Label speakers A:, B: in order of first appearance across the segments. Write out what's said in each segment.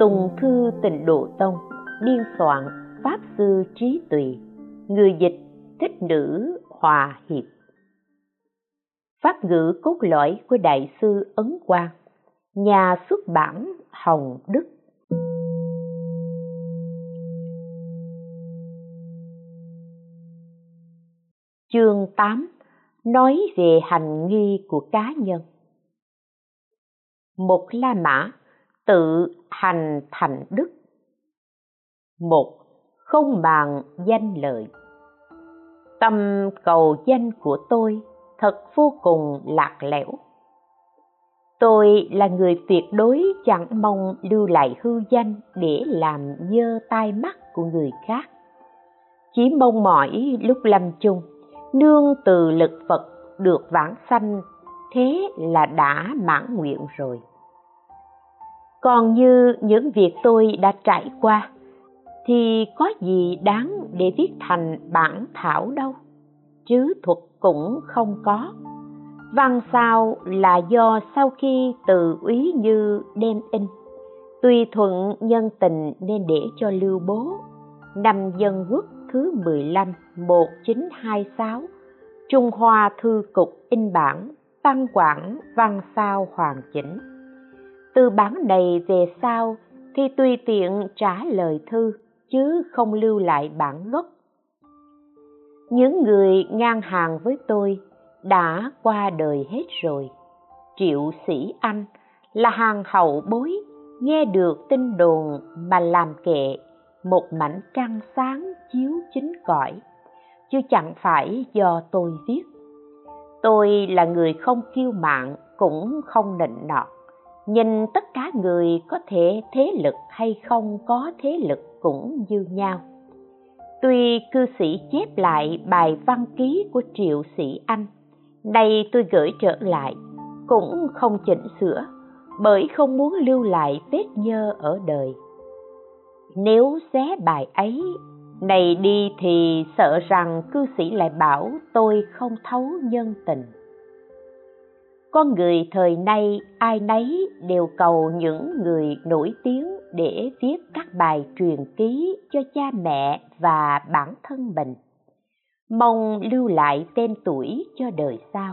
A: Tùng Thư Tịnh Độ Tông, Biên soạn, Pháp Sư Trí Tùy, Người dịch, Thích Nữ Hòa Hiệp. Pháp ngữ cốt lõi của Đại sư Ấn Quang, Nhà xuất bản Hồng Đức. Chương 8 Nói về hành nghi của cá nhân. Một La Mã tự hành thành đức. Một, không bàn danh lợi tâm cầu danh của tôi thật vô cùng lạc lẽo. Tôi là người tuyệt đối chẳng mong lưu lại hư danh để làm dơ tai mắt của người khác. Chỉ mong mỏi lúc lâm chung, nương từ lực phật được vãng sanh, thế là đã mãn nguyện rồi. Còn như những việc tôi đã trải qua thì có gì đáng để viết thành bản thảo đâu? Chứ thuật cũng không có. Văn sao là do sau khi từ úy như đem in. Tùy thuận nhân tình nên để cho lưu bố. Năm dân quốc thứ 15 1926 Trung Hoa Thư Cục in bản tăng quản văn sao hoàn chỉnh. Từ bản này về sau, thì tùy tiện trả lời thư chứ không lưu lại bản gốc. Những người ngang hàng với tôi đã qua đời hết rồi. Triệu sĩ anh là hàng hậu bối, nghe được tin đồn mà làm kệ, một mảnh trăng sáng chiếu chính cõi, chứ chẳng phải do tôi viết. Tôi là người không kiêu mạng cũng không nịnh nọt nhìn tất cả người có thể thế lực hay không có thế lực cũng như nhau. Tuy cư sĩ chép lại bài văn ký của triệu sĩ anh nay tôi gửi trở lại, cũng không chỉnh sửa, bởi không muốn lưu lại vết nhơ ở đời. Nếu xé bài ấy, này đi thì sợ rằng cư sĩ lại bảo tôi không thấu nhân tình con người thời nay, ai nấy đều cầu những người nổi tiếng để viết các bài truyền ký cho cha mẹ và bản thân mình. Mong lưu lại tên tuổi cho đời sau.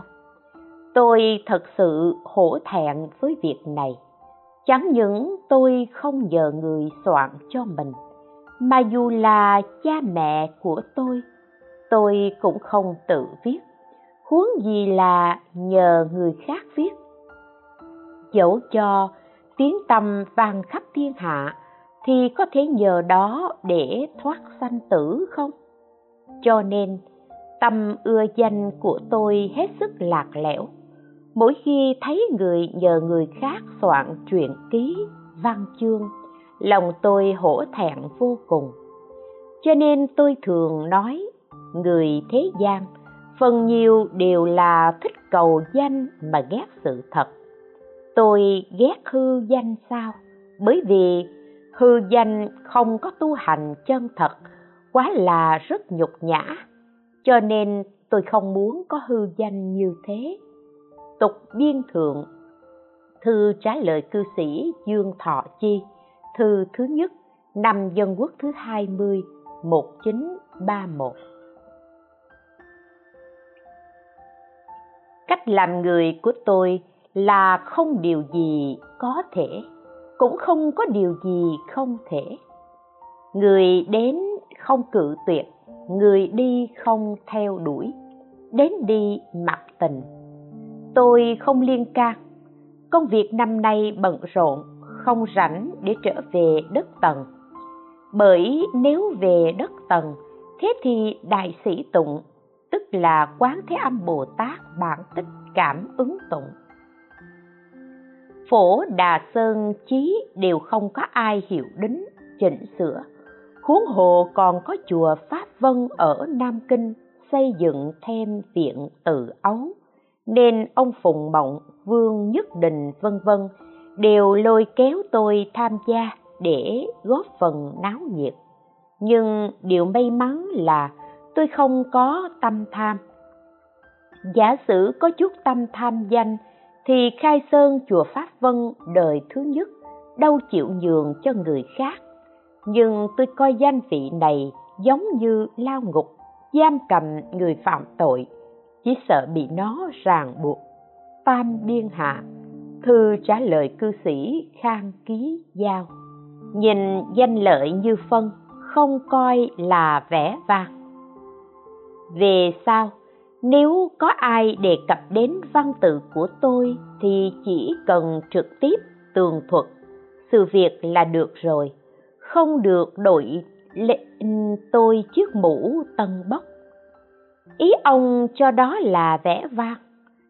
A: Tôi thật sự hổ thẹn với việc này. Chẳng những tôi không nhờ người soạn cho mình, mà dù là cha mẹ của tôi tôi cũng không tự viết huống gì là nhờ người khác viết. Dẫu cho tiếng tâm vang khắp thiên hạ, thì có thể nhờ đó để thoát sanh tử không? Cho nên, tâm ưa danh của tôi hết sức lạc lẽo. Mỗi khi thấy người nhờ người khác soạn truyện ký, văn chương, lòng tôi hổ thẹn vô cùng. Cho nên tôi thường nói, người thế gian phần nhiều đều là thích cầu danh mà ghét sự thật. Tôi ghét hư danh sao? Bởi vì hư danh không có tu hành chân thật, quá là rất nhục nhã. Cho nên tôi không muốn có hư danh như thế. Tục biên thượng, thư trả lời cư sĩ dương thọ chi, thư thứ nhất, năm dân quốc thứ hai mươi, một chín ba một. Cách làm người của tôi là không điều gì có thể, cũng không có điều gì không thể. Người đến không cự tuyệt, người đi không theo đuổi, đến đi mặc tình. Tôi không liên can, công việc năm nay bận rộn, không rảnh để trở về đất tầng bởi nếu về đất tầng thế thì đại sĩ tụng là quán thế âm bồ tát bản tích cảm ứng tụng. Phổ đà sơn chí đều không có ai hiểu đến chỉnh sửa. Huống hồ còn có chùa pháp vân ở nam kinh xây dựng thêm viện tự ấu, nên ông phùng mộng, vương nhất đình, vân vân, đều lôi kéo tôi tham gia để góp phần náo nhiệt. Nhưng điều may mắn là tôi không có tâm tham. Giả sử có chút tâm tham danh, thì khai sơn chùa pháp vân đời thứ nhất đâu chịu nhường cho người khác. Nhưng tôi coi danh vị này giống như lao ngục, giam cầm người phạm tội, chỉ sợ bị nó ràng buộc. Tam biên hạ, thư trả lời cư sĩ khang ký giao. Nhìn danh lợi như phân, không coi là vẻ vang về sau, nếu có ai đề cập đến văn tự của tôi thì chỉ cần trực tiếp tường thuật. Sự việc là được rồi, không được đội lệnh tôi chiếc mũ tân bốc ý ông cho đó là vẻ vang,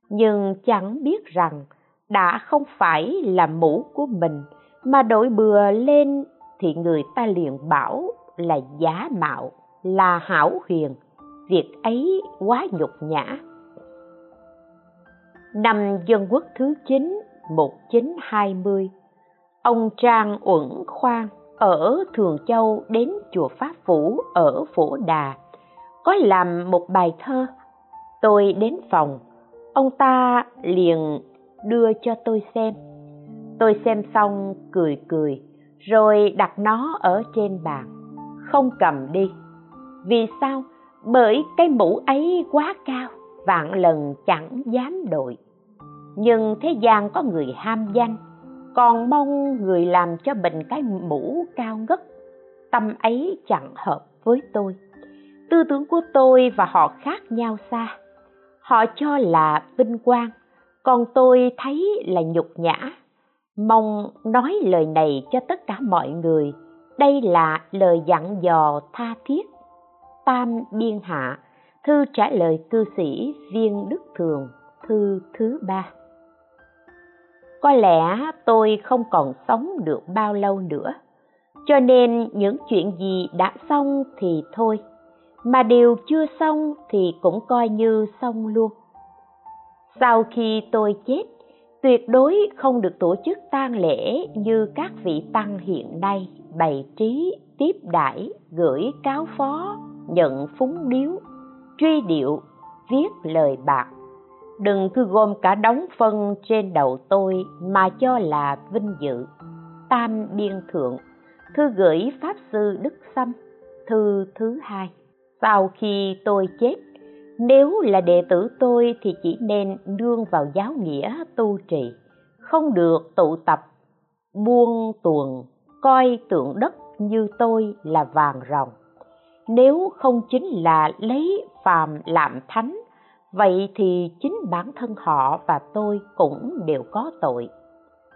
A: nhưng chẳng biết rằng đã không phải là mũ của mình mà đội bừa lên thì người ta liền bảo là giả mạo là hảo huyền việc ấy quá nhục nhã. Năm dân quốc thứ 9 1920 ông Trang Uẩn Khoan ở Thường Châu đến chùa Pháp Vũ ở Phổ Đà, có làm một bài thơ, tôi đến phòng, ông ta liền đưa cho tôi xem. Tôi xem xong cười cười, rồi đặt nó ở trên bàn, không cầm đi. Vì sao? Bởi cái mũ ấy quá cao, vạn lần chẳng dám đội. Nhưng thế gian có người ham danh, còn mong người làm cho mình cái mũ cao ngất. Tâm ấy chẳng hợp với tôi. Tư tưởng của tôi và họ khác nhau xa. Họ cho là vinh quang, còn tôi thấy là nhục nhã. Mong nói lời này cho tất cả mọi người. Đây là lời dặn dò tha thiết tam biên hạ, thư trả lời cư sĩ viên đức thường, thư thứ ba. Có lẽ tôi không còn sống được bao lâu nữa, cho nên những chuyện gì đã xong thì thôi, mà điều chưa xong thì cũng coi như xong luôn. Sau khi tôi chết, tuyệt đối không được tổ chức tang lễ như các vị tăng hiện nay bày trí tiếp đãi gửi cáo phó nhận phúng điếu, truy điệu, viết lời bạc. Đừng cứ gom cả đống phân trên đầu tôi mà cho là vinh dự. Tam biên thượng, thư gửi pháp sư đức sâm, thư thứ hai. Sau khi tôi chết, nếu là đệ tử tôi thì chỉ nên nương vào giáo nghĩa tu trì. Không được tụ tập, buông tuồng, coi tượng đất như tôi là vàng ròng nếu không chính là lấy phàm làm thánh, vậy thì chính bản thân họ và tôi cũng đều có tội.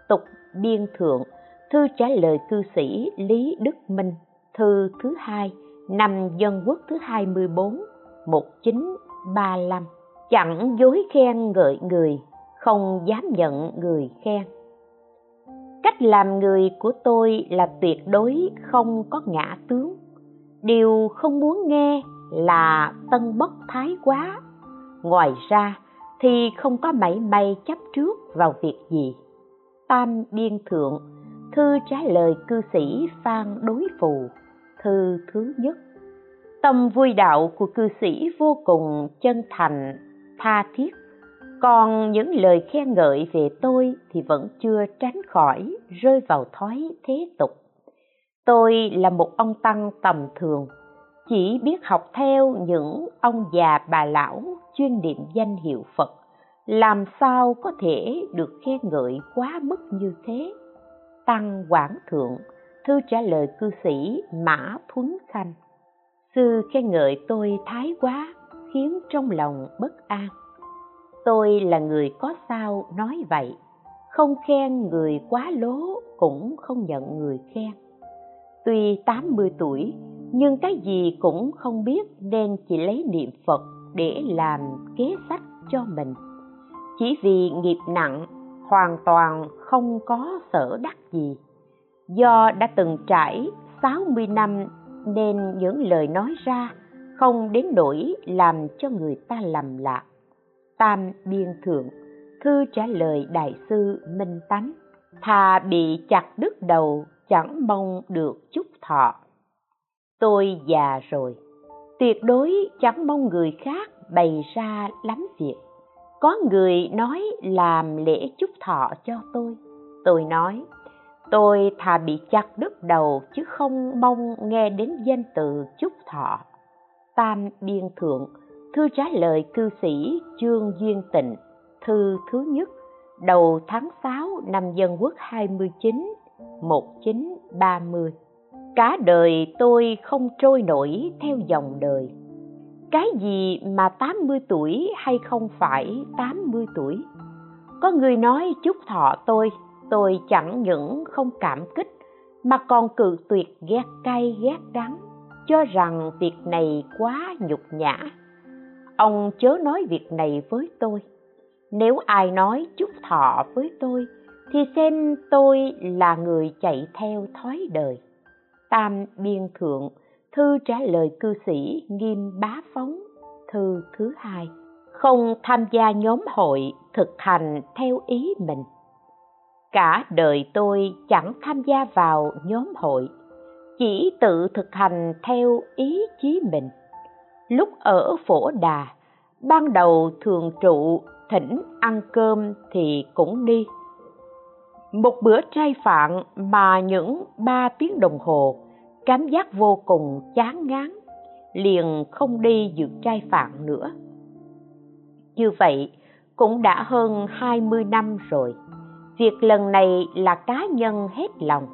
A: Tục biên thượng, thư trả lời cư sĩ lý đức minh, thư thứ hai, năm dân quốc thứ 24 1935 chẳng dối khen ngợi người, không dám nhận người khen. Cách làm người của tôi là tuyệt đối không có ngã tướng điều không muốn nghe là tân bất thái quá. Ngoài ra thì không có mảy may chấp trước vào việc gì. Tam biên thượng, thư trả lời cư sĩ phan đối phù, thư thứ nhất. Tâm vui đạo của cư sĩ vô cùng chân thành, tha thiết. Còn những lời khen ngợi về tôi thì vẫn chưa tránh khỏi rơi vào thói thế tục tôi là một ông tăng tầm thường, chỉ biết học theo những ông già bà lão chuyên niệm danh hiệu phật. Làm sao có thể được khen ngợi quá mức như thế? Tăng quảng thượng, thư trả lời cư sĩ mã thuấn khanh. Sư khen ngợi tôi thái quá, khiến trong lòng bất an. Tôi là người có sao nói vậy. Không khen người quá lố cũng không nhận người khen tuy 80 tuổi nhưng cái gì cũng không biết nên chỉ lấy niệm Phật để làm kế sách cho mình. Chỉ vì nghiệp nặng, hoàn toàn không có sở đắc gì. Do đã từng trải 60 năm nên những lời nói ra không đến nỗi làm cho người ta lầm lạc tam biên thượng thư trả lời đại sư minh tánh thà bị chặt đứt đầu chẳng mong được chúc thọ. Tôi già rồi, tuyệt đối chẳng mong người khác bày ra lắm việc. Có người nói làm lễ chúc thọ cho tôi. Tôi nói, tôi thà bị chặt đứt đầu chứ không mong nghe đến danh từ chúc thọ. Tam biên thượng, thư trả lời cư sĩ trương duyên tịnh, thư thứ nhất, đầu tháng 6 năm dân quốc 29 1930 cả đời tôi không trôi nổi theo dòng đời. Cái gì mà 80 tuổi hay không phải 80 tuổi? Có người nói chúc thọ tôi tôi chẳng những không cảm kích, mà còn cự tuyệt ghét cay, ghét đắng, cho rằng việc này quá nhục nhã. Ông chớ nói việc này với tôi. Nếu ai nói chúc thọ với tôi thì xem tôi là người chạy theo thói đời. Tam biên thượng, thư trả lời cư sĩ nghiêm bá phóng, thư thứ hai. Không tham gia nhóm hội thực hành theo ý mình. Cả đời tôi chẳng tham gia vào nhóm hội, chỉ tự thực hành theo ý chí mình. Lúc ở phổ đà, ban đầu thường trụ, thỉnh ăn cơm thì cũng đi một bữa trai phạn mà những ba tiếng đồng hồ cảm giác vô cùng chán ngán liền không đi dự trai phạn nữa. Như vậy cũng đã hơn 20 năm rồi. Việc lần này là cá nhân hết lòng.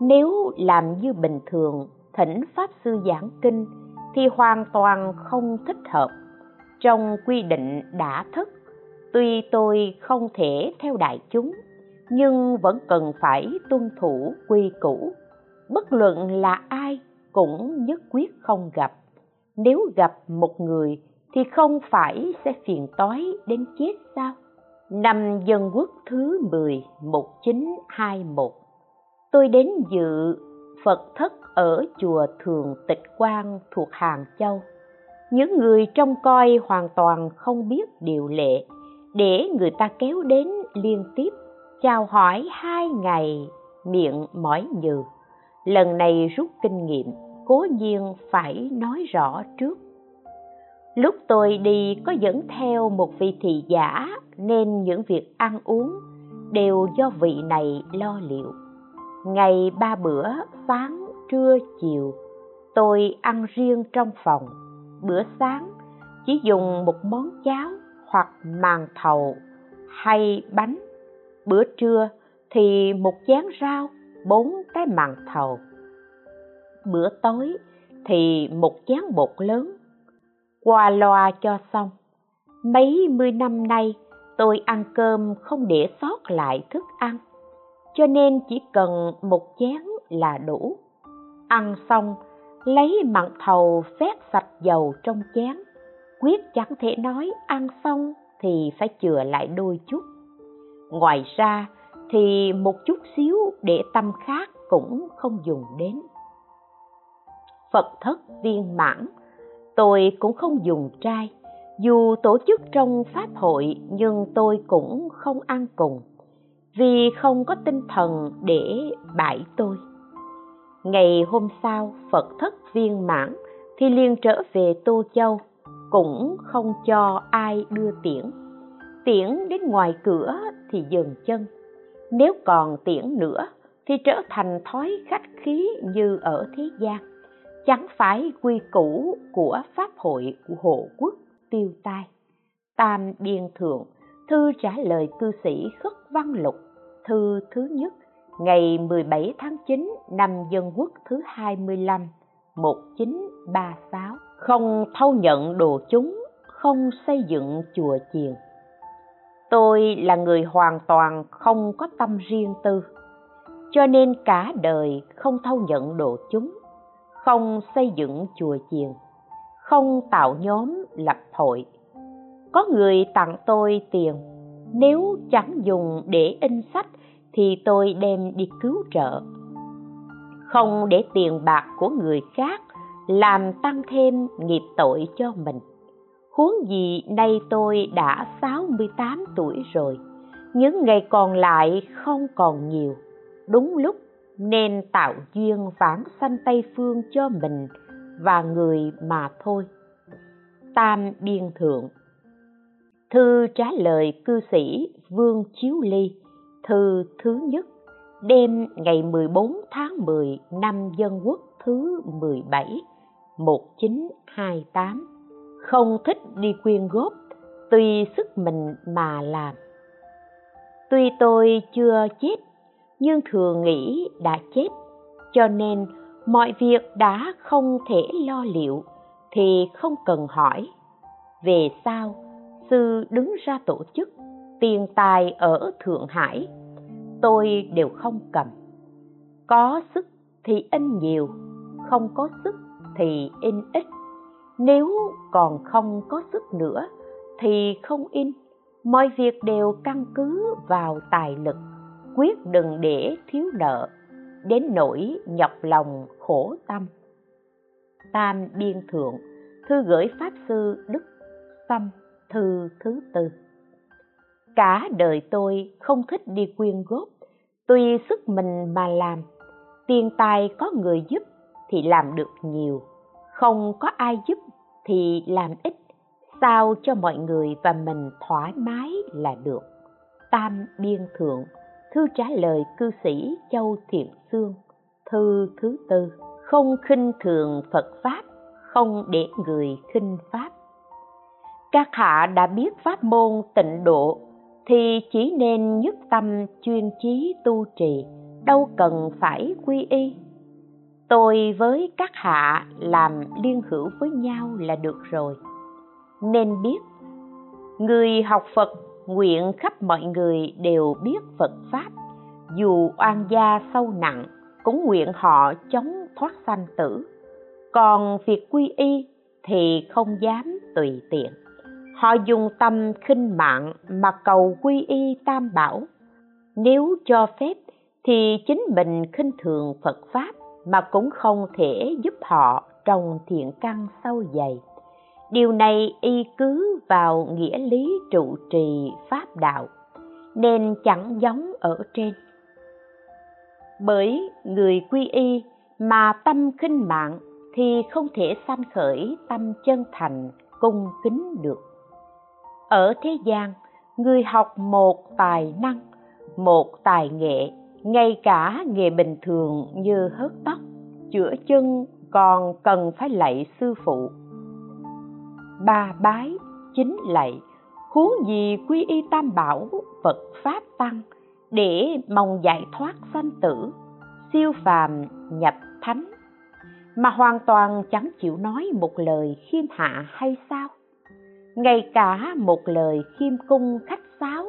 A: Nếu làm như bình thường thỉnh pháp sư giảng kinh thì hoàn toàn không thích hợp. Trong quy định đã thức, tuy tôi không thể theo đại chúng nhưng vẫn cần phải tuân thủ quy củ. Bất luận là ai cũng nhất quyết không gặp. Nếu gặp một người thì không phải sẽ phiền toái đến chết sao? Năm dân quốc thứ 10 1921 tôi đến dự Phật thất ở chùa Thường Tịch Quang thuộc Hàng Châu. Những người trong coi hoàn toàn không biết điều lệ để người ta kéo đến liên tiếp chào hỏi hai ngày, miệng mỏi nhừ. Lần này rút kinh nghiệm, cố nhiên phải nói rõ trước. Lúc tôi đi có dẫn theo một vị thị giả, nên những việc ăn uống đều do vị này lo liệu. Ngày ba bữa, sáng, trưa, chiều, tôi ăn riêng trong phòng. Bữa sáng, chỉ dùng một món cháo hoặc màn thầu hay bánh bữa trưa thì một chén rau, bốn cái màn thầu. Bữa tối thì một chén bột lớn. Qua loa cho xong, mấy mươi năm nay tôi ăn cơm không để sót lại thức ăn, cho nên chỉ cần một chén là đủ. Ăn xong, lấy mặn thầu phét sạch dầu trong chén, quyết chẳng thể nói ăn xong thì phải chừa lại đôi chút ngoài ra, thì một chút xíu để tâm khác cũng không dùng đến. Phật thất viên mãn, tôi cũng không dùng trai. Dù tổ chức trong pháp hội, nhưng tôi cũng không ăn cùng, vì không có tinh thần để bãi tôi. Ngày hôm sau, phật thất viên mãn thì liền trở về tô châu, cũng không cho ai đưa tiễn. Tiễn đến ngoài cửa thì dừng chân. Nếu còn tiễn nữa, thì trở thành thói khách khí như ở thế gian. Chẳng phải quy củ của pháp hội của hộ quốc tiêu tai. Tam biên thượng, thư trả lời cư sĩ khất văn lục, thư thứ nhất, ngày 17 tháng 9 năm Dân Quốc thứ 25 1936 không thâu nhận đồ chúng, không xây dựng chùa chiền tôi là người hoàn toàn không có tâm riêng tư, cho nên cả đời không thâu nhận đồ chúng, không xây dựng chùa chiền, không tạo nhóm lập hội. Có người tặng tôi tiền, nếu chẳng dùng để in sách thì tôi đem đi cứu trợ. Không để tiền bạc của người khác làm tăng thêm nghiệp tội cho mình huống gì nay tôi đã 68 tuổi rồi, những ngày còn lại không còn nhiều. Đúng lúc nên tạo duyên vãng sanh tây phương cho mình và người mà thôi. Tam biên thượng. Thư trả lời cư sĩ vương chiếu ly, thư thứ nhất, đêm ngày 14 tháng 10 năm dân quốc thứ 17 1928 không thích đi quyên góp, tùy sức mình mà làm. Tuy tôi chưa chết, nhưng thường nghĩ đã chết, cho nên mọi việc đã không thể lo liệu thì không cần hỏi. Về sau, sư đứng ra tổ chức, tiền tài ở thượng hải, tôi đều không cầm. Có sức thì in nhiều, không có sức thì in ít nếu còn không có sức nữa, thì không in. Mọi việc đều căn cứ vào tài lực. Quyết đừng để thiếu nợ. Đến nỗi nhọc lòng khổ tâm. Tam biên thượng, thư gửi pháp sư đức tâm thư thứ tư. Cả đời tôi không thích đi quyên góp. Tùy sức mình mà làm, tiền tài có người giúp thì làm được nhiều. Không có ai giúp thì làm ít sao cho mọi người và mình thoải mái là được. Tam biên thượng, thư trả lời cư sĩ châu thiện sương, thư thứ tư. Không khinh thường phật pháp, không để người khinh pháp. Các hạ đã biết pháp môn tịnh độ, thì chỉ nên nhất tâm chuyên chí tu trì, đâu cần phải quy y tôi với các hạ làm liên hữu với nhau là được rồi. Nên biết, người học phật nguyện khắp mọi người đều biết phật pháp. Dù oan gia sâu nặng, cũng nguyện họ chống thoát sanh tử. Còn việc quy y thì không dám tùy tiện. Họ dùng tâm khinh mạng mà cầu quy y tam bảo. Nếu cho phép thì chính mình khinh thường phật pháp mà cũng không thể giúp họ trồng thiện căn sâu dày. Điều này y cứ vào nghĩa lý trụ trì pháp đạo, nên chẳng giống ở trên. Bởi người quy y mà tâm khinh mạng thì không thể sanh khởi tâm chân thành, cung kính được. Ở thế gian, người học một tài năng, một tài nghệ ngay cả nghề bình thường như hớt tóc, chữa chân còn cần phải lạy sư phụ. Ba bái chính lạy, huống gì quy y tam bảo, phật pháp tăng, để mong giải thoát sanh tử, siêu phàm nhập thánh. Mà hoàn toàn chẳng chịu nói một lời khiêm hạ hay sao? Ngay cả một lời khiêm cung khách sáo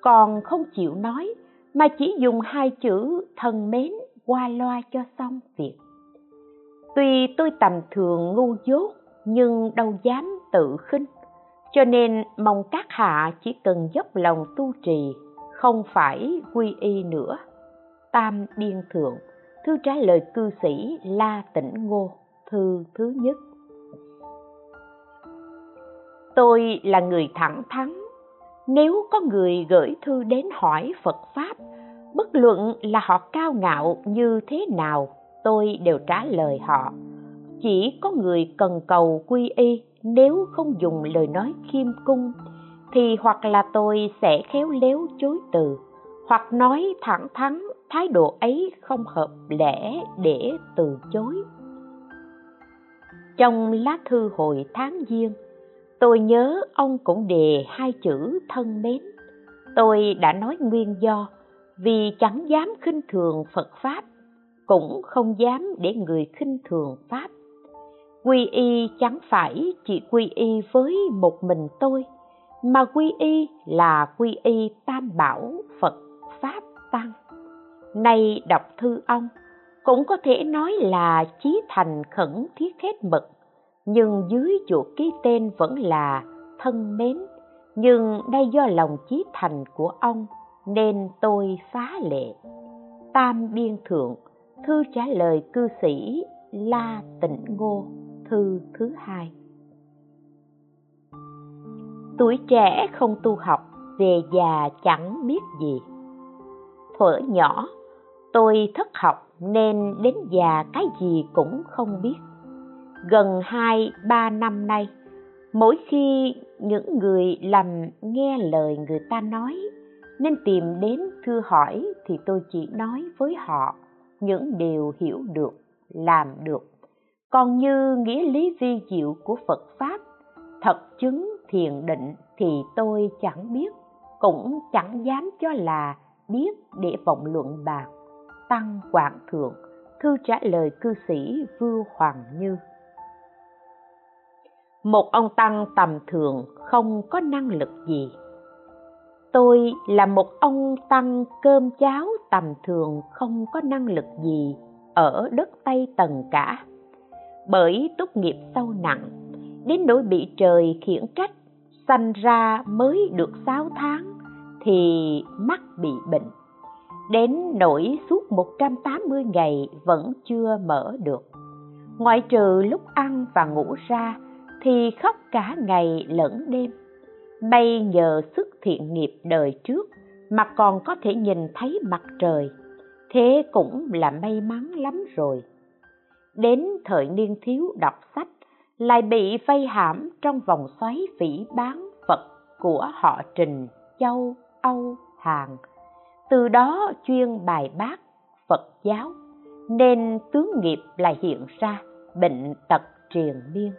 A: còn không chịu nói mà chỉ dùng hai chữ thần mến qua loa cho xong việc. Tuy tôi tầm thường ngu dốt, nhưng đâu dám tự khinh. Cho nên mong các hạ chỉ cần dốc lòng tu trì, không phải quy y nữa. Tam biên thượng, thư trả lời cư sĩ la tĩnh ngô, thư thứ nhất. Tôi là người thẳng thắn nếu có người gửi thư đến hỏi phật pháp, bất luận là họ cao ngạo như thế nào, tôi đều trả lời họ. Chỉ có người cần cầu quy y, nếu không dùng lời nói khiêm cung, thì hoặc là tôi sẽ khéo léo chối từ, hoặc nói thẳng thắn thái độ ấy không hợp lẽ để từ chối. Trong lá thư hồi tháng giêng tôi nhớ ông cũng đề hai chữ thân mến. Tôi đã nói nguyên do, vì chẳng dám khinh thường phật pháp, cũng không dám để người khinh thường pháp. Quy y chẳng phải chỉ quy y với một mình tôi, mà quy y là quy y tam bảo phật pháp tăng. Nay đọc thư ông, cũng có thể nói là chí thành khẩn thiết hết mực nhưng dưới chỗ ký tên vẫn là thân mến nhưng đây do lòng chí thành của ông nên tôi phá lệ tam biên thượng thư trả lời cư sĩ La Tịnh Ngô, thư thứ hai. Tuổi trẻ không tu học, về già chẳng biết gì. Thuở nhỏ, tôi thất học nên đến già cái gì cũng không biết. Gần hai ba năm nay, mỗi khi những người làm nghe lời người ta nói nên tìm đến thưa hỏi thì tôi chỉ nói với họ những điều hiểu được làm được. Còn như nghĩa lý vi diệu của phật pháp thật chứng thiền định thì tôi chẳng biết cũng chẳng dám cho là biết để vọng luận bạc tăng quảng thượng. Thư trả lời cư sĩ vưu hoàng như một ông tăng tầm thường không có năng lực gì. Tôi là một ông tăng cơm cháo tầm thường không có năng lực gì ở đất tây tần cả. Bởi tốt nghiệp sâu nặng, đến nỗi bị trời khiển trách, sanh ra mới được sáu tháng thì mắt bị bệnh. Đến nỗi suốt 180 ngày vẫn chưa mở được. Ngoại trừ lúc ăn và ngủ ra thì khóc cả ngày lẫn đêm. May nhờ sức thiện nghiệp đời trước mà còn có thể nhìn thấy mặt trời. Thế cũng là may mắn lắm rồi. Đến thời niên thiếu đọc sách, lại bị vây hãm trong vòng xoáy phỉ bán phật của họ trình, châu, âu, hàn. Từ đó chuyên bài bác phật giáo, nên tướng nghiệp lại hiện ra bệnh tật triền miên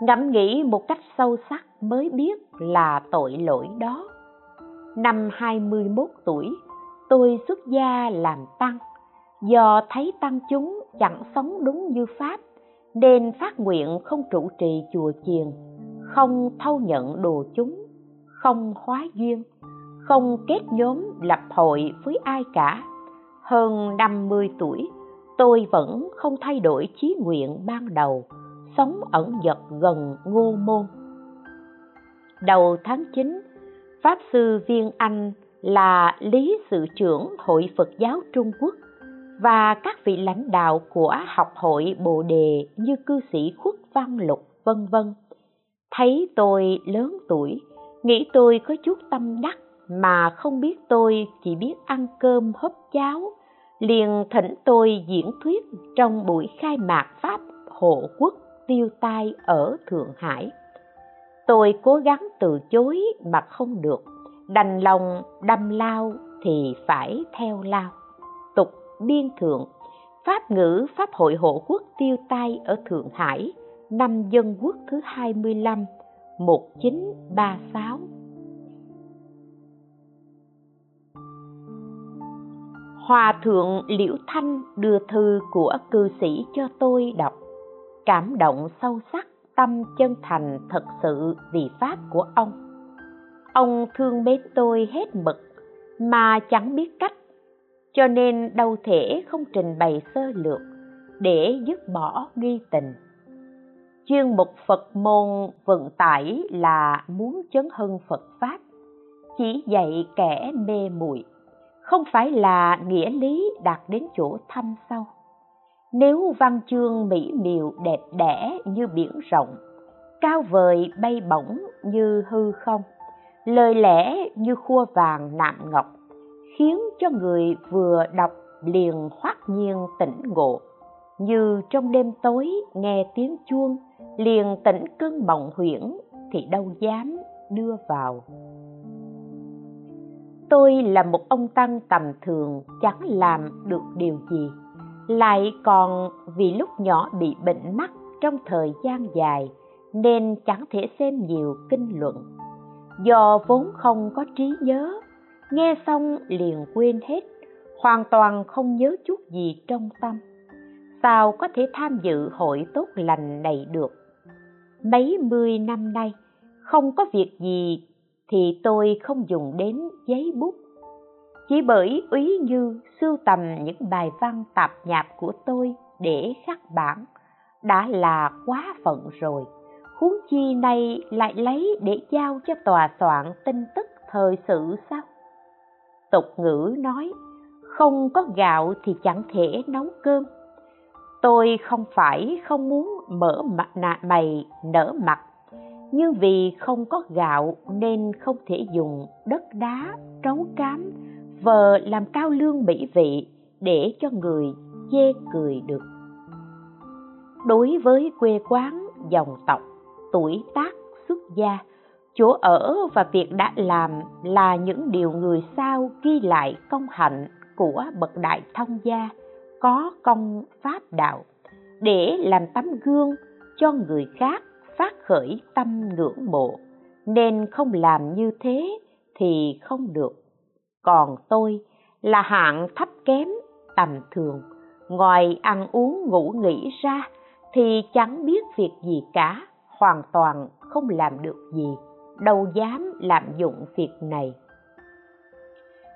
A: ngẫm nghĩ một cách sâu sắc mới biết là tội lỗi đó. Năm 21 tuổi, tôi xuất gia làm tăng. Do thấy tăng chúng chẳng sống đúng như Pháp, nên phát nguyện không trụ trì chùa chiền, không thâu nhận đồ chúng, không hóa duyên, không kết nhóm lập hội với ai cả. Hơn 50 tuổi, tôi vẫn không thay đổi chí nguyện ban đầu, sống ẩn dật gần ngô môn. Đầu tháng 9, Pháp Sư Viên Anh là lý sự trưởng Hội Phật giáo Trung Quốc và các vị lãnh đạo của học hội Bồ Đề như cư sĩ Khuất Văn Lục vân vân thấy tôi lớn tuổi nghĩ tôi có chút tâm đắc mà không biết tôi chỉ biết ăn cơm hấp cháo liền thỉnh tôi diễn thuyết trong buổi khai mạc pháp hộ quốc tiêu tai ở Thượng Hải. Tôi cố gắng từ chối mà không được, đành lòng đâm lao thì phải theo lao. Tục biên thượng, Pháp ngữ Pháp hội hộ quốc tiêu tai ở Thượng Hải, năm dân quốc thứ 25, 1936. Hòa thượng Liễu Thanh đưa thư của cư sĩ cho tôi đọc cảm động sâu sắc, tâm chân thành thật sự vì pháp của ông. Ông thương mến tôi hết mực, mà chẳng biết cách, cho nên đâu thể không trình bày sơ lược để dứt bỏ nghi tình. Chuyên mục phật môn vận tải là muốn chấn hưng phật pháp, chỉ dạy kẻ mê muội, không phải là nghĩa lý đạt đến chỗ thâm sâu nếu văn chương mỹ miều đẹp đẽ như biển rộng, cao vời bay bổng như hư không, lời lẽ như khua vàng nạm ngọc, khiến cho người vừa đọc liền hoát nhiên tỉnh ngộ. Như trong đêm tối nghe tiếng chuông, liền tỉnh cơn mộng huyễn thì đâu dám đưa vào. Tôi là một ông tăng tầm thường, chẳng làm được điều gì lại còn vì lúc nhỏ bị bệnh mắt trong thời gian dài nên chẳng thể xem nhiều kinh luận. Do vốn không có trí nhớ, nghe xong liền quên hết, hoàn toàn không nhớ chút gì trong tâm. Sao có thể tham dự hội tốt lành này được? Mấy mươi năm nay không có việc gì thì tôi không dùng đến giấy bút chỉ bởi úy như sưu tầm những bài văn tạp nhạp của tôi để khắc bản, đã là quá phận rồi. Huống chi nay lại lấy để giao cho tòa soạn tin tức thời sự sao? Tục ngữ nói, không có gạo thì chẳng thể nấu cơm. Tôi không phải không muốn mở mặt nạ mày nở mặt. Nhưng vì không có gạo nên không thể dùng đất đá trấu cám vờ làm cao lương mỹ vị để cho người chê cười được. Đối với quê quán, dòng tộc, tuổi tác, xuất gia, chỗ ở và việc đã làm là những điều người sao ghi lại công hạnh của bậc đại thông gia có công pháp đạo để làm tấm gương cho người khác phát khởi tâm ngưỡng mộ. Nên không làm như thế thì không được còn tôi là hạng thấp kém, tầm thường. Ngoài ăn uống ngủ nghỉ ra thì chẳng biết việc gì cả, hoàn toàn không làm được gì, đâu dám lạm dụng việc này.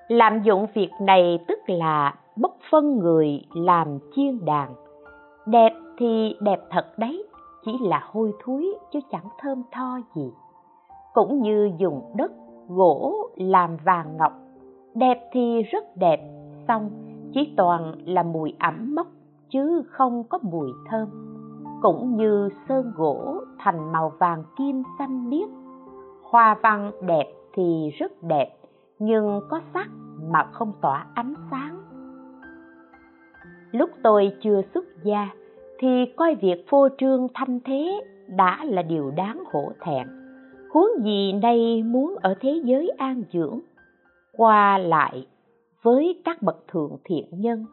A: Lạm dụng việc này tức là bốc phân người làm chiên đàn. Đẹp thì đẹp thật đấy, chỉ là hôi thối chứ chẳng thơm tho gì. Cũng như dùng đất, gỗ, làm vàng ngọc đẹp thì rất đẹp, xong chỉ toàn là mùi ẩm mốc chứ không có mùi thơm. Cũng như sơn gỗ thành màu vàng kim xanh biếc. Hoa văn đẹp thì rất đẹp, nhưng có sắc mà không tỏa ánh sáng. Lúc tôi chưa xuất gia thì coi việc phô trương thanh thế đã là điều đáng hổ thẹn. Huống gì nay muốn ở thế giới an dưỡng? Qua lại với các bậc thượng thiện nhân,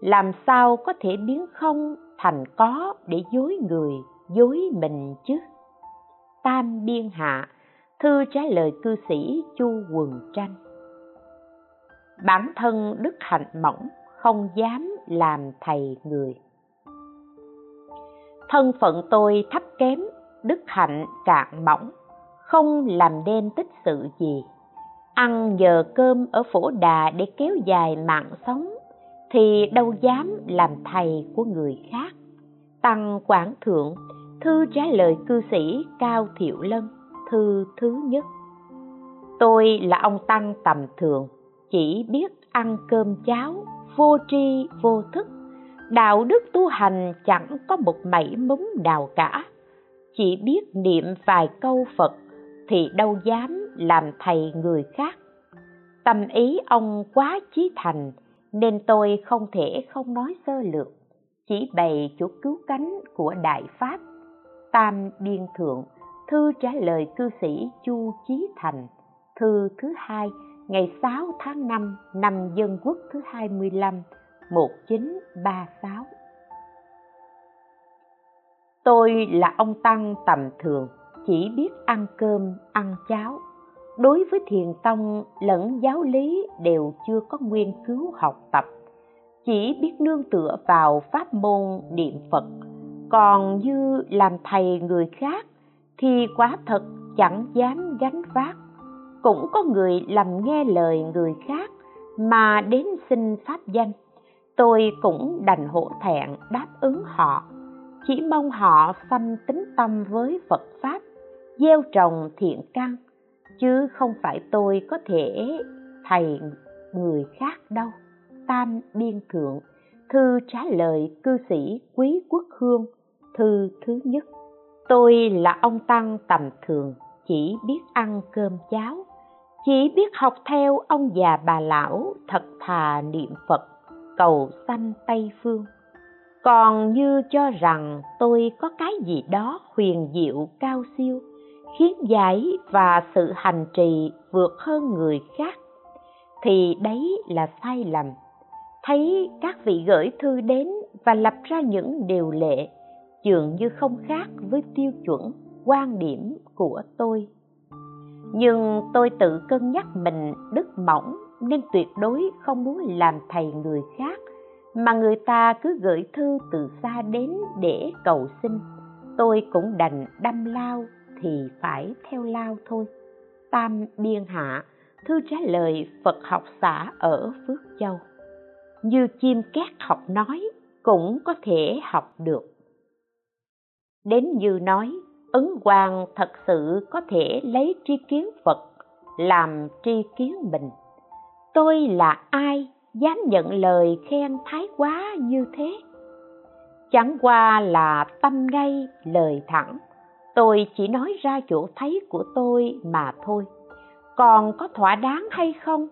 A: làm sao có thể biến không thành có để dối người, dối mình chứ? Tam biên hạ, thư trả lời cư sĩ chu quần tranh. Bản thân đức hạnh mỏng, không dám làm thầy người. Thân phận tôi thấp kém, đức hạnh cạn mỏng, không làm nên tích sự gì ăn giờ cơm ở phổ đà để kéo dài mạng sống, thì đâu dám làm thầy của người khác. Tăng quảng thượng, thư trả lời cư sĩ cao thiệu lân, thư thứ nhất. Tôi là ông tăng tầm thường, chỉ biết ăn cơm cháo, vô tri, vô thức. Đạo đức tu hành chẳng có một mảy mống nào cả. Chỉ biết niệm vài câu phật thì đâu dám làm thầy người khác. Tâm ý ông quá chí thành nên tôi không thể không nói sơ lược chỉ bày chỗ cứu cánh của đại pháp. Tam biên thượng thư trả lời cư sĩ chu chí thành thư thứ hai ngày 6 tháng 5 năm Dân Quốc thứ 25 1936 Tôi là ông Tăng tầm thường, chỉ biết ăn cơm, ăn cháo. Đối với thiền tông lẫn giáo lý đều chưa có nguyên cứu học tập, chỉ biết nương tựa vào pháp môn niệm Phật. Còn như làm thầy người khác thì quá thật chẳng dám gánh vác. Cũng có người làm nghe lời người khác mà đến xin pháp danh tôi cũng đành hổ thẹn đáp ứng họ chỉ mong họ sanh tính tâm với phật pháp gieo trồng thiện căn chứ không phải tôi có thể thầy người khác đâu. Tam biên thượng, thư trả lời cư sĩ quý quốc hương, thư thứ nhất. Tôi là ông tăng tầm thường, chỉ biết ăn cơm cháo. Chỉ biết học theo ông già bà lão, thật thà niệm phật, cầu sanh tây phương. Còn như cho rằng tôi có cái gì đó huyền diệu cao siêu khiến giải và sự hành trì vượt hơn người khác, thì đấy là sai lầm. Thấy các vị gửi thư đến và lập ra những điều lệ, dường như không khác với tiêu chuẩn, quan điểm của tôi. Nhưng tôi tự cân nhắc mình đức mỏng nên tuyệt đối không muốn làm thầy người khác, mà người ta cứ gửi thư từ xa đến để cầu xin. Tôi cũng đành đâm lao thì phải theo lao thôi. Tam biên hạ, thư trả lời phật học xã ở phước châu. Như chim két học nói, cũng có thể học được. Đến như nói ấn hoàng thật sự có thể lấy tri kiến phật, làm tri kiến mình. Tôi là ai, dám nhận lời khen thái quá như thế? Chẳng qua là tâm ngay lời thẳng tôi chỉ nói ra chỗ thấy của tôi mà thôi. Còn có thỏa đáng hay không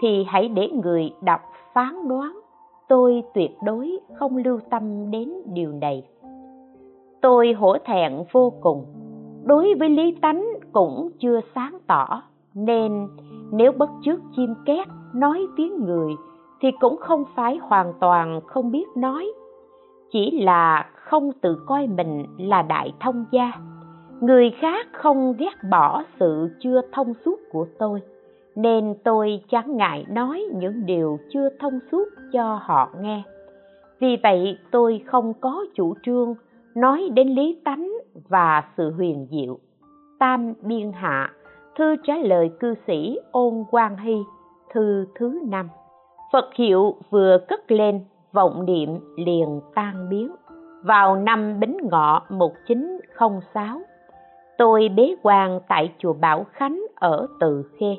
A: thì hãy để người đọc phán đoán. Tôi tuyệt đối không lưu tâm đến điều này. Tôi hổ thẹn vô cùng. Đối với lý tánh cũng chưa sáng tỏ, nên nếu bất chước chim két nói tiếng người thì cũng không phải hoàn toàn không biết nói. Chỉ là không tự coi mình là đại thông gia người khác không ghét bỏ sự chưa thông suốt của tôi, nên tôi chẳng ngại nói những điều chưa thông suốt cho họ nghe. Vì vậy tôi không có chủ trương nói đến lý tánh và sự huyền diệu. Tam biên hạ, thư trả lời cư sĩ ôn quang hy, thư thứ năm. Phật hiệu vừa cất lên, vọng niệm liền tan biến vào năm bính ngọ 1906 tôi bế quan tại chùa Bảo Khánh ở Từ Khê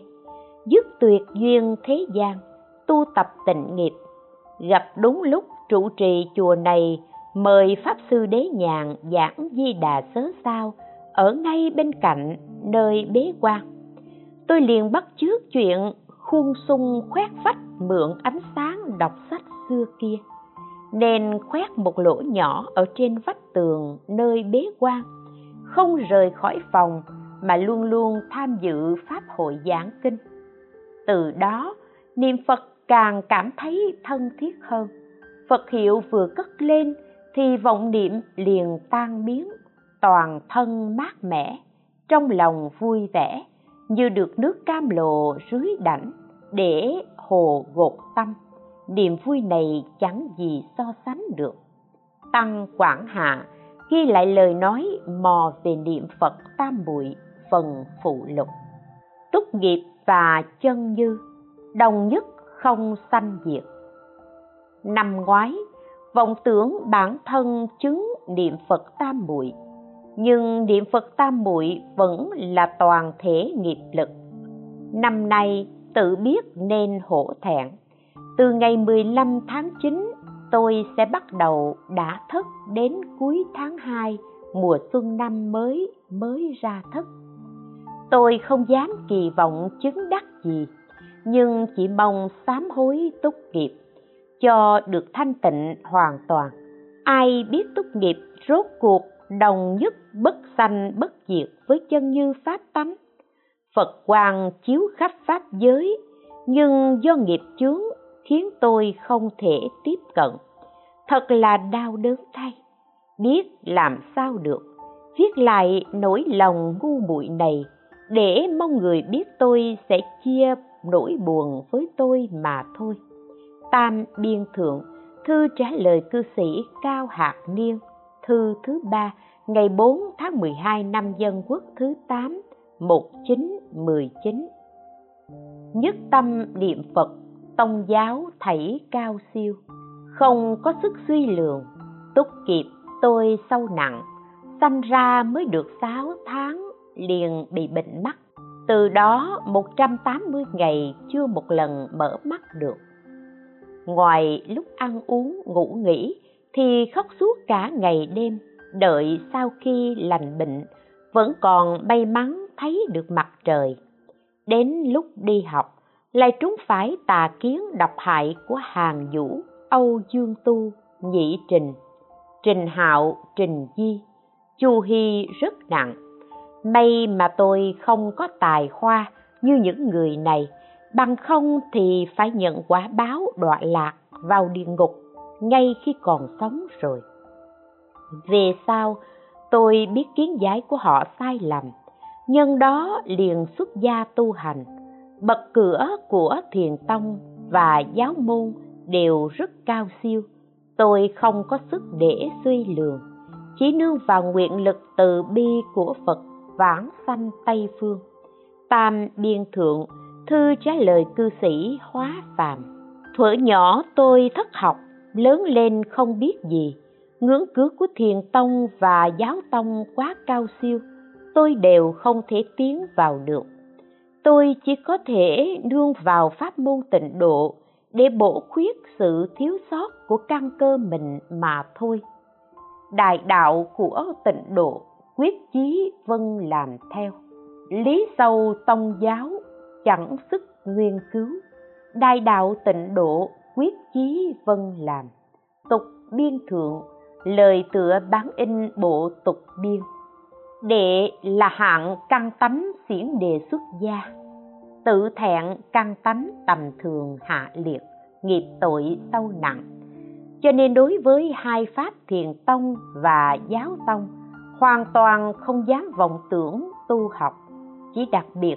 A: dứt tuyệt duyên thế gian, tu tập tịnh nghiệp. Gặp đúng lúc trụ trì chùa này, mời pháp sư đế nhàn giảng di đà sớ sao ở ngay bên cạnh nơi bế quan. Tôi liền bắt chước chuyện khuôn sung khoét vách mượn ánh sáng đọc sách xưa kia, nên khoét một lỗ nhỏ ở trên vách tường nơi bế quan không rời khỏi phòng mà luôn luôn tham dự pháp hội giảng kinh. Từ đó, niệm phật càng cảm thấy thân thiết hơn. Phật hiệu vừa cất lên thì vọng niệm liền tan biến, toàn thân mát mẻ, trong lòng vui vẻ, như được nước cam lộ rưới đảnh để hồ gột tâm. Niềm vui này chẳng gì so sánh được. Tăng quảng hạ ghi lại lời nói mò về niệm phật tam bụi phần phụ lục. Túc nghiệp và chân như, đồng nhất không sanh diệt. Năm ngoái, vọng tưởng bản thân chứng niệm phật tam muội, nhưng niệm phật tam muội vẫn là toàn thể nghiệp lực. Năm nay tự biết nên hổ thẹn. Từ ngày 15 tháng 9 tôi sẽ bắt đầu đã thất đến cuối tháng 2 mùa xuân năm mới mới ra thất tôi không dám kỳ vọng chứng đắc gì, nhưng chỉ mong sám hối túc nghiệp, cho được thanh tịnh hoàn toàn. Ai biết túc nghiệp rốt cuộc đồng nhất bất sanh bất diệt với chân như pháp tánh. Phật quang chiếu khắp pháp giới, nhưng do nghiệp chướng khiến tôi không thể tiếp cận. Thật là đau đớn thay. Biết làm sao được. Viết lại nỗi lòng ngu muội này để mong người biết tôi sẽ chia nỗi buồn với tôi mà thôi. Tam biên thượng, thư trả lời cư sĩ cao hạt niên, thư thứ ba, ngày 4 tháng 12 năm dân quốc thứ 8 1919 nhất tâm niệm Phật tông giáo thảy cao siêu. Không có sức suy lượng, túc kịp tôi sâu nặng. Sanh ra mới được 6 tháng liền bị bệnh mắt từ đó 180 ngày chưa một lần mở mắt được. Ngoài lúc ăn uống ngủ nghỉ thì khóc suốt cả ngày đêm đợi sau khi lành bệnh vẫn còn may mắn thấy được mặt trời. Đến lúc đi học lại trúng phải tà kiến độc hại của hàng vũ, âu dương tu nhị trình. Trình hạo, trình di. Chu hy rất nặng. May mà tôi không có tài khoa như những người này, bằng không thì phải nhận quả báo đọa lạc vào địa ngục ngay khi còn sống rồi. Về sau, tôi biết kiến giải của họ sai lầm, nhân đó liền xuất gia tu hành bậc cửa của thiền tông và giáo môn đều rất cao siêu. Tôi không có sức để suy lường. Chỉ nương vào nguyện lực từ bi của phật vãng sanh tây phương. Tam biên thượng, thư trả lời cư sĩ hóa phàm. Thuở nhỏ tôi thất học, lớn lên không biết gì. Ngưỡng cửa của thiền tông và giáo tông quá cao siêu. Tôi đều không thể tiến vào được tôi chỉ có thể nương vào pháp môn tịnh độ để bổ khuyết sự thiếu sót của căn cơ mình mà thôi. Đại đạo của tịnh độ quyết chí vân làm theo. Lý sâu tông giáo chẳng sức nguyên cứu. Đại đạo tịnh độ quyết chí vân làm. Tục biên thượng, lời tựa bán in bộ tục biên đệ là hạng căn tánh xiển đề xuất gia. Tự thẹn căn tánh tầm thường hạ liệt, nghiệp tội sâu nặng. Cho nên đối với hai pháp thiền tông và giáo tông, hoàn toàn không dám vọng tưởng tu học. Chỉ đặc biệt,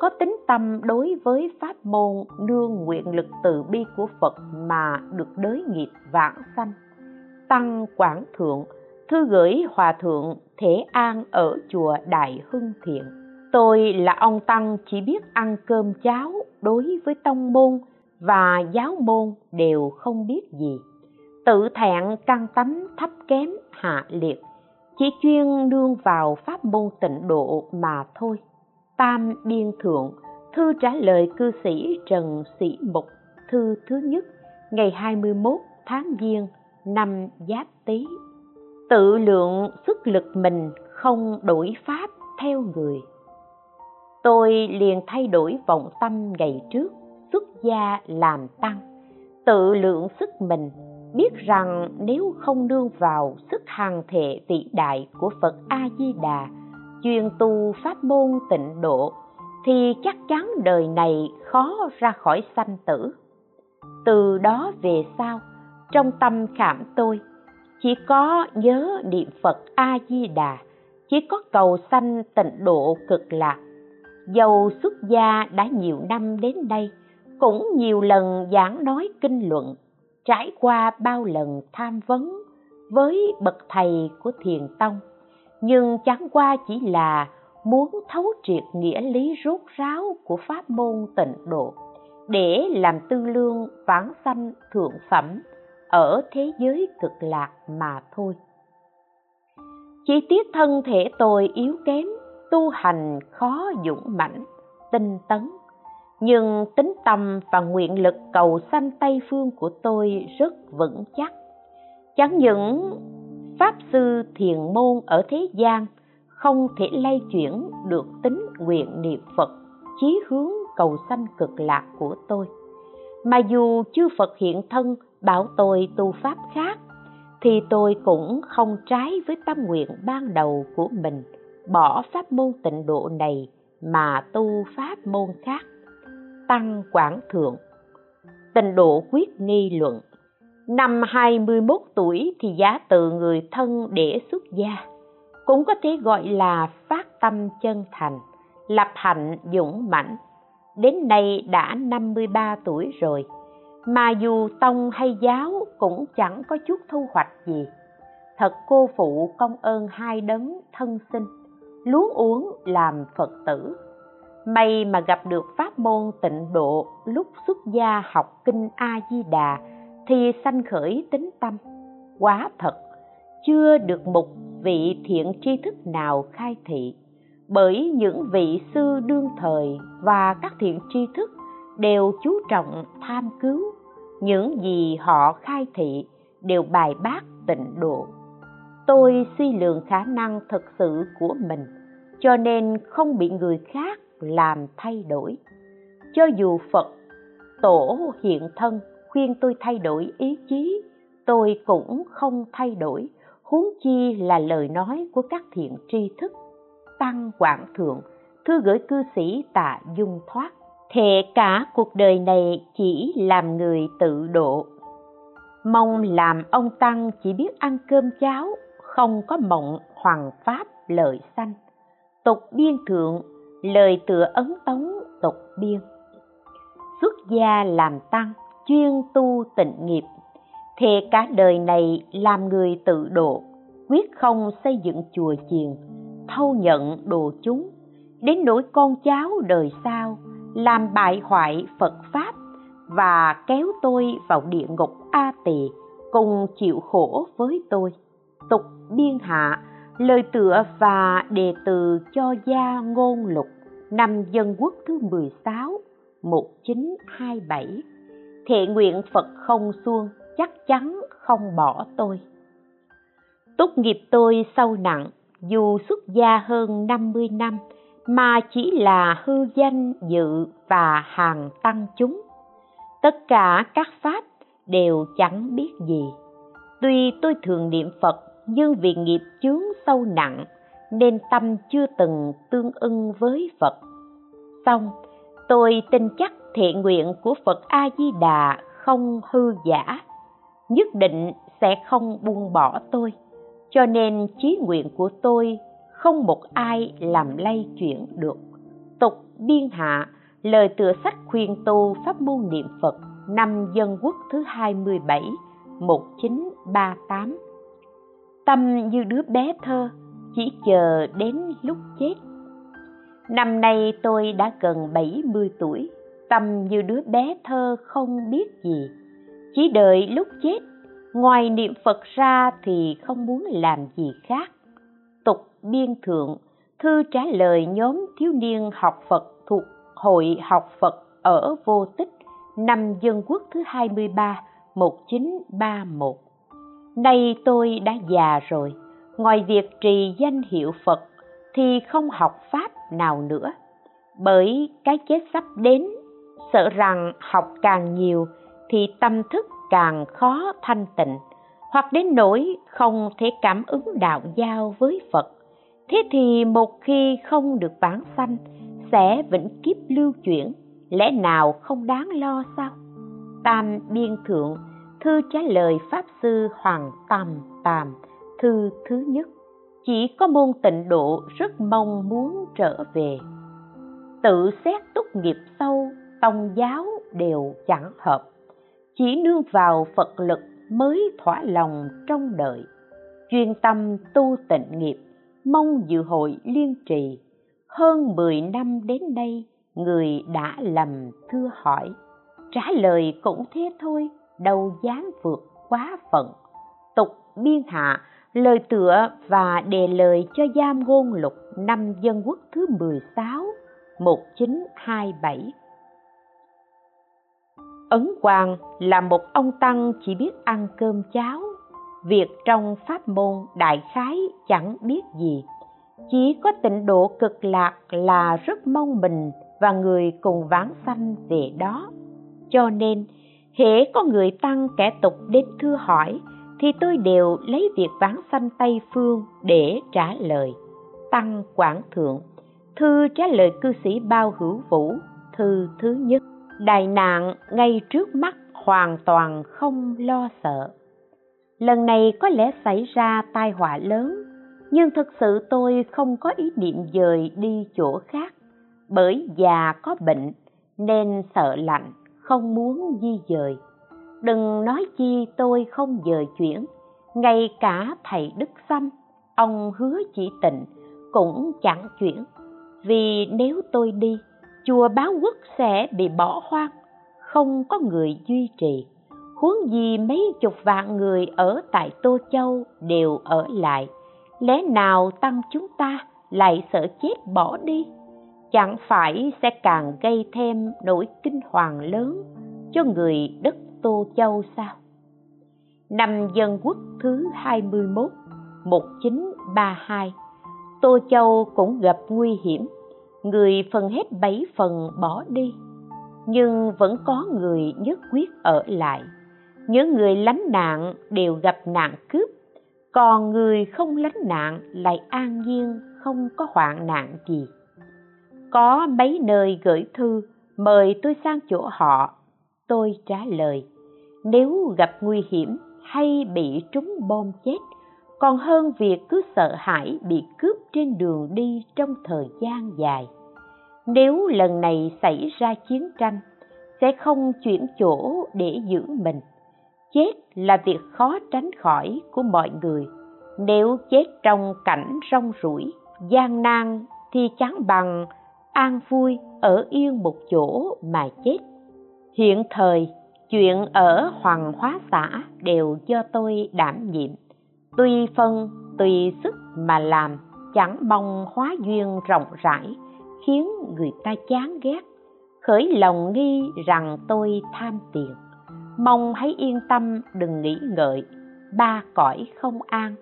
A: có tính tâm đối với pháp môn nương nguyện lực từ bi của phật mà được đới nghiệp vãng sanh, tăng quảng thượng thư gửi hòa thượng thế an ở chùa đại hưng thiện. Tôi là ông tăng chỉ biết ăn cơm cháo đối với tông môn và giáo môn đều không biết gì. Tự thẹn căn tánh thấp kém hạ liệt, chỉ chuyên nương vào pháp môn tịnh độ mà thôi. Tam biên thượng, thư trả lời cư sĩ trần sĩ mục, thư thứ nhất, ngày 21 tháng giêng năm giáp tý tự lượng sức lực mình không đổi pháp theo người. Tôi liền thay đổi vọng tâm ngày trước, xuất gia làm tăng, tự lượng sức mình, biết rằng nếu không nương vào sức hàng thể vĩ đại của phật a di đà chuyên tu pháp môn tịnh độ, thì chắc chắn đời này khó ra khỏi sanh tử. Từ đó về sau, trong tâm khảm tôi chỉ có nhớ niệm phật a di đà chỉ có cầu sanh tịnh độ cực lạc. Dầu xuất gia đã nhiều năm đến đây cũng nhiều lần giảng nói kinh luận, trải qua bao lần tham vấn với bậc thầy của thiền tông. Nhưng chẳng qua chỉ là muốn thấu triệt nghĩa lý rốt ráo của pháp môn tịnh độ, để làm tư lương vãng sanh thượng phẩm ở thế giới cực lạc mà thôi. Chỉ tiếc thân thể tôi yếu kém, tu hành khó dũng mãnh, tinh tấn. Nhưng tính tâm và nguyện lực cầu sanh tây phương của tôi rất vững chắc. Chẳng những pháp sư thiền môn ở thế gian không thể lay chuyển được tính nguyện niệm phật, chí hướng cầu sanh cực lạc của tôi, mà dù chư phật hiện thân bảo tôi tu pháp khác, thì tôi cũng không trái với tâm nguyện ban đầu của mình, bỏ pháp môn tịnh độ này mà tu pháp môn khác. Tăng quảng thượng. Tịnh độ quyết nghi luận. Năm 21 tuổi thì giá từ người thân để xuất gia, cũng có thể gọi là phát tâm chân thành, lập hạnh dũng mãnh. Đến nay đã 53 tuổi rồi mà dù tông hay giáo cũng chẳng có chút thu hoạch gì. Thật cô phụ công ơn hai đấng thân sinh, luống uống làm phật tử. May mà gặp được pháp môn tịnh độ lúc xuất gia học kinh a di đà thì sanh khởi tính tâm. Quá thật, chưa được một vị thiện tri thức nào khai thị. Bởi những vị sư đương thời và các thiện tri thức đều chú trọng tham cứu những gì họ khai thị đều bài bác tịnh độ. Tôi suy lượng khả năng thực sự của mình, cho nên không bị người khác làm thay đổi. Cho dù phật, tổ hiện thân khuyên tôi thay đổi ý chí, tôi cũng không thay đổi. Huống chi là lời nói của các thiện tri thức, tăng quảng thượng, thư gửi cư sĩ tạ dung thoát thể cả cuộc đời này chỉ làm người tự độ. Mong làm ông tăng chỉ biết ăn cơm cháo, không có mộng hoàng pháp lợi sanh. Tục biên thượng, lời tựa ấn tống tục biên. Xuất gia làm tăng, chuyên tu tịnh nghiệp. Thề cả đời này làm người tự độ, quyết không xây dựng chùa chiền, thâu nhận đồ chúng. Đến nỗi con cháu đời sau làm bại hoại phật pháp và kéo tôi vào địa ngục a tỳ cùng chịu khổ với tôi. Tục biên hạ, lời tựa và đề từ cho gia ngôn lục, năm dân quốc thứ 16 1927 thệ nguyện Phật không xuông, chắc chắn không bỏ tôi. Tốt nghiệp tôi sâu nặng, dù xuất gia hơn 50 năm mà chỉ là hư danh, dự và hàng tăng chúng. Tất cả các pháp đều chẳng biết gì. Tuy tôi thường niệm phật nhưng vì nghiệp chướng sâu nặng, nên tâm chưa từng tương ưng với phật. Xong, tôi tin chắc thiện nguyện của phật a di đà không hư giả, nhất định sẽ không buông bỏ tôi. Cho nên chí nguyện của tôi không một ai làm lay chuyển được. Tục biên hạ, lời tựa sách khuyên tu pháp môn niệm Phật, năm dân quốc thứ 27 1938 Tâm như đứa bé thơ, chỉ chờ đến lúc chết. Năm nay tôi đã gần 70 tuổi, Tâm như đứa bé thơ không biết gì. Chỉ đợi lúc chết, Ngoài niệm Phật ra thì không muốn làm gì khác biên thượng Thư trả lời nhóm thiếu niên học Phật thuộc Hội học Phật ở Vô Tích, năm Dân Quốc thứ 23, 1931. Nay tôi đã già rồi, ngoài việc trì danh hiệu Phật thì không học Pháp nào nữa. Bởi cái chết sắp đến, sợ rằng học càng nhiều thì tâm thức càng khó thanh tịnh, hoặc đến nỗi không thể cảm ứng đạo giao với Phật. Thế thì một khi không được vãng sanh, sẽ vĩnh kiếp lưu chuyển lẽ nào không đáng lo sao? Tam biên thượng thư trả lời pháp sư hoàng Tam Tam thư thứ nhất. Chỉ có môn tịnh độ rất mong muốn trở về. Tự xét tốt nghiệp sâu tông giáo đều chẳng hợp. Chỉ nương vào phật lực mới thỏa lòng trong đời. Chuyên tâm tu tịnh nghiệp mong dự hội liên trì. Hơn 10 năm đến đây người đã lầm thưa hỏi. Trả lời cũng thế thôi đâu dám vượt quá phận. Tục biên hạ lời tựa và đề lời cho giam ngôn lục năm dân quốc thứ 16 1927 Ấn Quang là một ông tăng chỉ biết ăn cơm cháo, việc trong pháp môn đại khái chẳng biết gì. Chỉ có tịnh độ cực lạc là rất mong mình và người cùng vãng sanh về đó. Cho nên, hễ có người tăng kẻ tục đến thưa hỏi, thì tôi đều lấy việc vãng sanh tây phương để trả lời. Tăng quảng thượng, thư trả lời cư sĩ bao hữu vũ, thư thứ nhất. Đại nạn ngay trước mắt hoàn toàn không lo sợ lần này có lẽ xảy ra tai họa lớn, nhưng thực sự tôi không có ý định dời đi chỗ khác. Bởi già có bệnh, nên sợ lạnh, không muốn di dời. Đừng nói chi tôi không dời chuyển, ngay cả thầy đức xăm ông hứa chỉ tịnh cũng chẳng chuyển. Vì nếu tôi đi, chùa báo quốc sẽ bị bỏ hoang, không có người duy trì huống gì mấy chục vạn người ở tại tô châu đều ở lại lẽ nào tăng chúng ta lại sợ chết bỏ đi chẳng phải sẽ càng gây thêm nỗi kinh hoàng lớn cho người đất Tô Châu sao? Năm dân quốc thứ 21, 1932, Tô Châu cũng gặp nguy hiểm, người phần hết bảy phần bỏ đi, nhưng vẫn có người nhất quyết ở lại. Những người lánh nạn đều gặp nạn cướp. Còn người không lánh nạn lại an nhiên, không có hoạn nạn gì. Có mấy nơi gửi thư, mời tôi sang chỗ họ, tôi trả lời. Nếu gặp nguy hiểm hay bị trúng bom chết, còn hơn việc cứ sợ hãi bị cướp trên đường đi trong thời gian dài. Nếu lần này xảy ra chiến tranh, sẽ không chuyển chỗ để giữ mình chết là việc khó tránh khỏi của mọi người. Nếu chết trong cảnh rong ruổi, gian nan thì chẳng bằng an vui ở yên một chỗ mà chết. Hiện thời, chuyện ở hoàng hóa xã đều do tôi đảm nhiệm. Tùy phân tùy sức mà làm chẳng mong hóa duyên rộng rãi, khiến người ta chán ghét. Khởi lòng nghi rằng tôi tham tiền mong hãy yên tâm đừng nghĩ ngợi. Ba cõi không an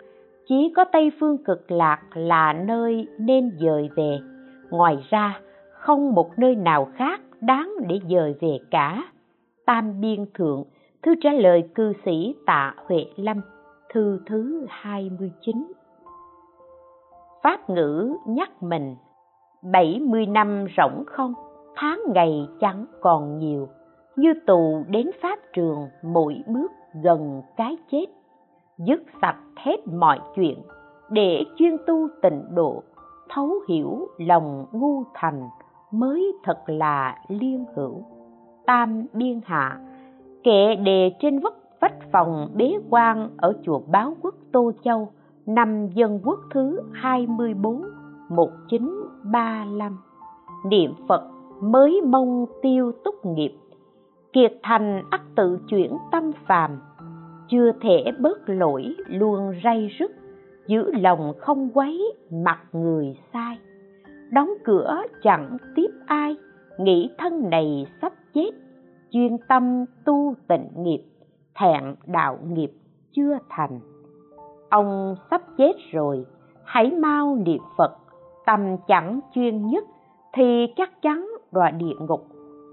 A: chỉ có tây phương cực lạc là nơi nên dời về. Ngoài ra không một nơi nào khác đáng để dời về cả. Tam biên thượng thư trả lời cư sĩ tạ huệ lâm thư thứ 29 Pháp ngữ nhắc mình 70 năm rỗng không, tháng ngày chẳng còn nhiều, như tù đến pháp trường mỗi bước gần cái chết. Dứt sạch hết mọi chuyện, để chuyên tu tịnh độ, thấu hiểu lòng ngu thành mới thật là liên hữu. Tam biên hạ, kệ đề trên vách vách phòng bế quan ở chùa Báo Quốc Tô Châu, năm Dân Quốc thứ 24, 1935. Niệm Phật mới mong tiêu túc nghiệp, kiệt thành ắt tự chuyển tâm phàm, chưa thể bớt lỗi luôn ray rứt, giữ lòng không quấy mặt người sai. Đóng cửa chẳng tiếp ai, nghĩ thân này sắp chết, chuyên tâm tu tịnh nghiệp, thẹn đạo nghiệp chưa thành. Ông sắp chết rồi hãy mau niệm phật. Tâm chẳng chuyên nhất thì chắc chắn đọa địa ngục.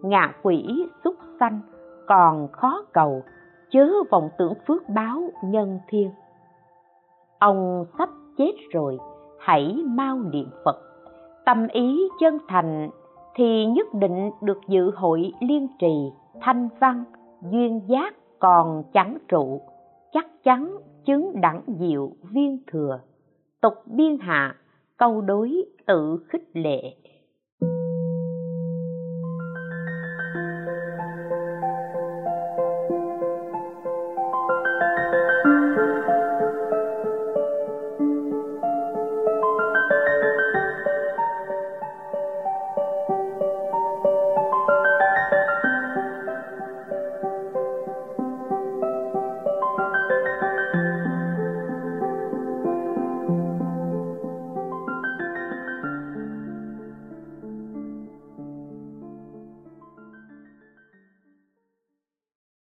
A: Ngạ quỷ xúc sanh còn khó cầu, chớ vọng tưởng phước báo nhân thiên. Ông sắp chết rồi, hãy mau niệm phật. Tâm ý chân thành thì nhất định được dự hội liên trì, thanh văn, duyên giác còn chẳng trụ, chắc chắn chứng đẳng diệu viên thừa. Tục biên hạ, câu đối tự khích lệ.